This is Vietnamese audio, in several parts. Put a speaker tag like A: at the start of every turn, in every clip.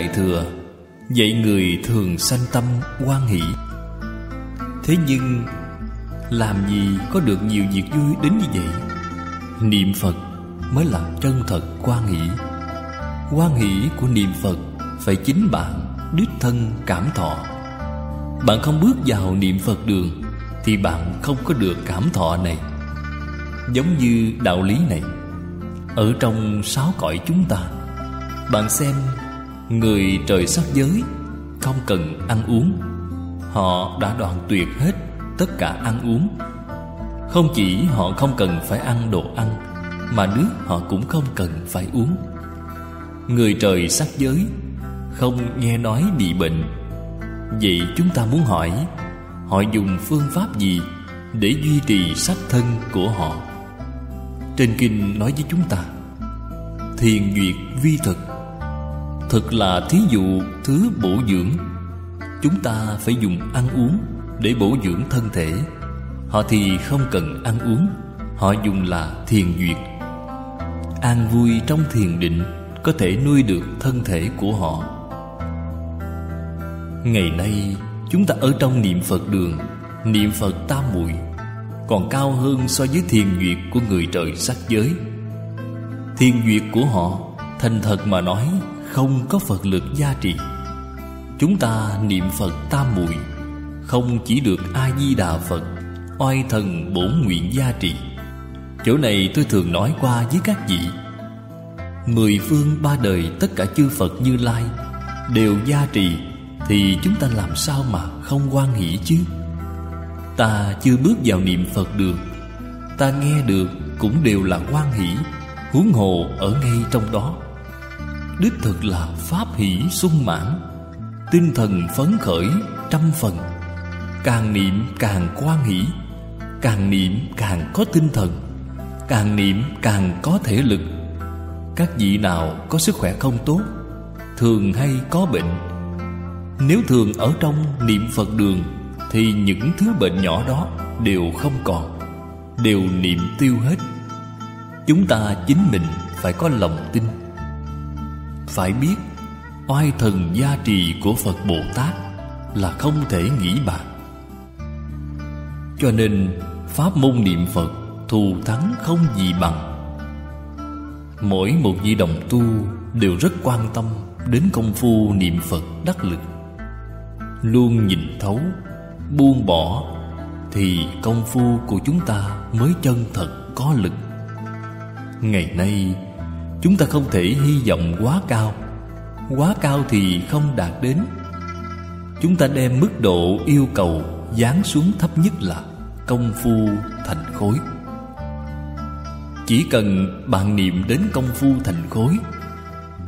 A: Đại Thừa, Dạy người thường sanh tâm quan hỷ. Thế nhưng, Làm gì có được nhiều việc vui đến như vậy? Niệm Phật mới là chân thật quan hỷ. Quan hỷ của niệm Phật Phải chính bạn đích thân cảm thọ. Bạn không bước vào niệm Phật đường Thì bạn không có được cảm thọ này. Giống như đạo lý này, Ở trong sáu cõi chúng ta, Bạn xem Người trời sắc giới, Không cần ăn uống. Họ đã đoạn tuyệt hết tất cả ăn uống. Không chỉ họ không cần phải ăn đồ ăn, Mà nước họ cũng không cần phải uống. Người trời sắc giới, Không nghe nói bị bệnh. Vậy chúng ta muốn hỏi, Họ dùng phương pháp gì Để duy trì sắc thân của họ? Trên kinh nói với chúng ta, Thiền duyệt vi thực. Thực là thí dụ thứ bổ dưỡng. Chúng ta phải dùng ăn uống Để bổ dưỡng thân thể. Họ thì không cần ăn uống, Họ dùng là thiền duyệt. An vui trong thiền định Có thể nuôi được thân thể của họ. Ngày nay, chúng ta ở trong niệm Phật đường, Niệm Phật tam muội, Còn cao hơn so với thiền duyệt của người trời sắc giới. Thiền duyệt của họ, Thành thật mà nói không có Phật lực gia trì. Chúng ta niệm Phật tam muội, Không chỉ được A-di-đà Phật, Oai thần bổn nguyện gia trì. Chỗ này tôi thường nói qua với các vị. Mười phương ba đời tất cả chư Phật như Lai Đều gia trì, Thì chúng ta làm sao mà không quan hỷ chứ? Ta chưa bước vào niệm Phật được, Ta nghe được cũng đều là quan hỷ, Huống hồ ở ngay trong đó. Đích thực là pháp hỷ sung mãn, Tinh thần phấn khởi trăm phần. Càng niệm càng quan hỷ, Càng niệm càng có tinh thần, Càng niệm càng có thể lực. Các vị nào có sức khỏe không tốt, Thường hay có bệnh. Nếu thường ở trong niệm Phật đường, Thì những thứ bệnh nhỏ đó đều không còn, Đều niệm tiêu hết. Chúng ta chính mình phải có lòng tin. Phải biết, Oai thần gia trì của Phật Bồ Tát Là không thể nghĩ bàn. Cho nên, Pháp môn niệm Phật Thù thắng không gì bằng. Mỗi một vị đồng tu Đều rất quan tâm Đến công phu niệm Phật đắc lực. Luôn nhìn thấu, Buông bỏ Thì công phu của chúng ta Mới chân thật có lực. Ngày nay Chúng ta không thể hy vọng quá cao. Quá cao thì không đạt đến. Chúng ta đem mức độ yêu cầu Dán xuống thấp nhất là Công phu thành khối. Chỉ cần bạn niệm đến công phu thành khối,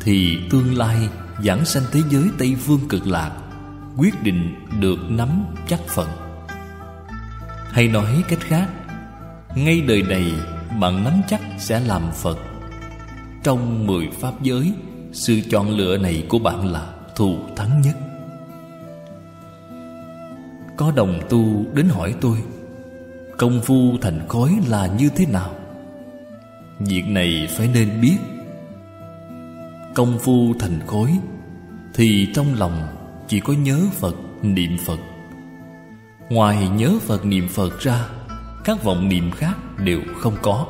A: Thì tương lai giảng sanh thế giới Tây Phương cực lạc Quyết định được nắm chắc phận Hay nói cách khác, Ngay đời này bạn nắm chắc sẽ làm Phật. Trong mười pháp giới Sự chọn lựa này của bạn là thù thắng nhất. Có đồng tu đến hỏi tôi Công phu thành khói là như thế nào? Việc này phải nên biết. Công phu thành khối Thì trong lòng chỉ có nhớ Phật, niệm Phật. Ngoài nhớ Phật niệm Phật ra Các vọng niệm khác đều không có.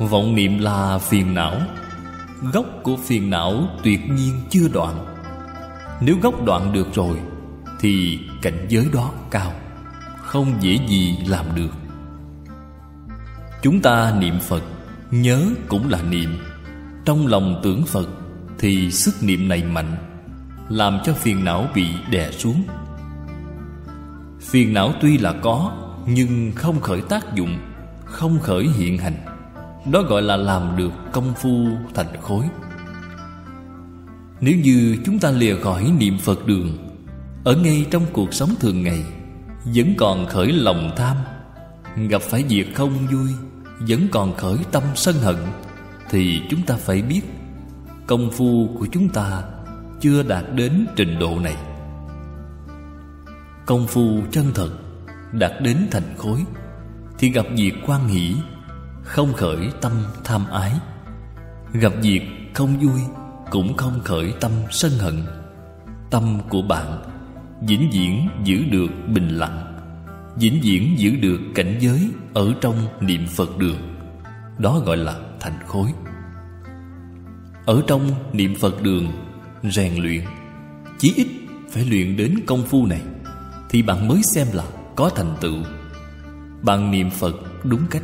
A: Vọng niệm là phiền não. Gốc của phiền não tuyệt nhiên chưa đoạn. Nếu gốc đoạn được rồi, Thì cảnh giới đó cao, Không dễ gì làm được. Chúng ta niệm Phật, Nhớ cũng là niệm. Trong lòng tưởng Phật, Thì sức niệm này mạnh, Làm cho phiền não bị đè xuống. Phiền não tuy là có, Nhưng không khởi tác dụng, Không khởi hiện hành. Đó gọi là làm được công phu thành khối. Nếu như chúng ta lìa khỏi niệm Phật đường, Ở ngay trong cuộc sống thường ngày, Vẫn còn khởi lòng tham, Gặp phải việc không vui, Vẫn còn khởi tâm sân hận, Thì chúng ta phải biết Công phu của chúng ta Chưa đạt đến trình độ này. Công phu chân thật Đạt đến thành khối Thì gặp việc quan hỷ không khởi tâm tham ái. Gặp việc không vui Cũng không khởi tâm sân hận. Tâm của bạn vĩnh viễn giữ được bình lặng, vĩnh viễn giữ được cảnh giới ở trong niệm phật đường. Đó gọi là thành khối. Ở trong niệm phật đường, rèn luyện, chí ít phải luyện đến công phu này thì bạn mới xem là có thành tựu. Bạn niệm phật đúng cách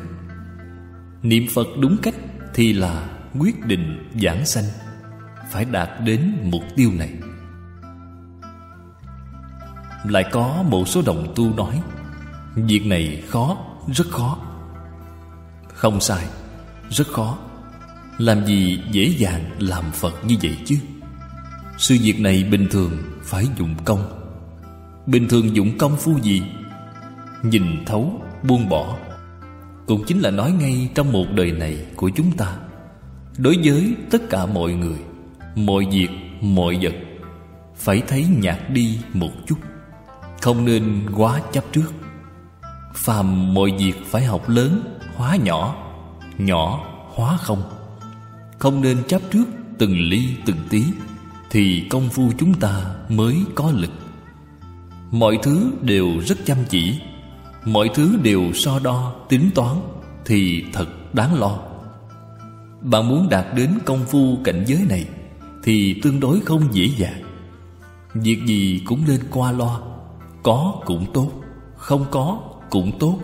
A: niệm phật đúng cách thì là quyết định giảng sanh. Phải đạt đến mục tiêu này. Lại có một số đồng tu nói Việc này khó, rất khó. Không sai, rất khó. Làm gì dễ dàng làm Phật như vậy chứ? Sự việc này bình thường phải dụng công. Bình thường dụng công phu gì? Nhìn thấu, buông bỏ. Cũng chính là nói ngay trong một đời này của chúng ta. Đối với tất cả mọi người Mọi việc, mọi vật Phải thấy nhạt đi một chút không nên quá chấp trước. Phàm mọi việc phải học lớn Hóa nhỏ Nhỏ hóa không. Không nên chấp trước từng ly từng tí Thì công phu chúng ta mới có lực. Mọi thứ đều rất chăm chỉ. Mọi thứ đều so đo, tính toán Thì thật đáng lo. Bạn muốn đạt đến công phu cảnh giới này Thì tương đối không dễ dàng. Việc gì cũng nên qua lo có cũng tốt Không có cũng tốt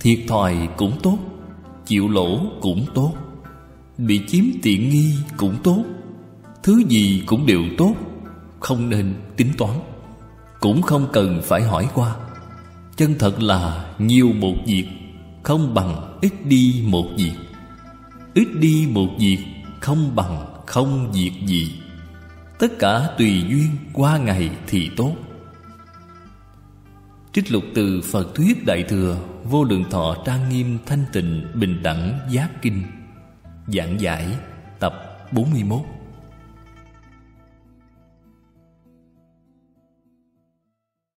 A: Thiệt thòi cũng tốt Chịu lỗ cũng tốt Bị chiếm tiện nghi cũng tốt Thứ gì cũng đều tốt Không nên tính toán. Cũng không cần phải hỏi qua. Chân thật là nhiều một việc, Không bằng ít đi một việc. Ít đi một việc, Không bằng không việc gì. Tất cả tùy duyên qua ngày thì tốt. Trích lục từ Phật Thuyết Đại Thừa, Vô lượng thọ trang nghiêm thanh tịnh bình đẳng giác kinh. Giảng giải, tập 41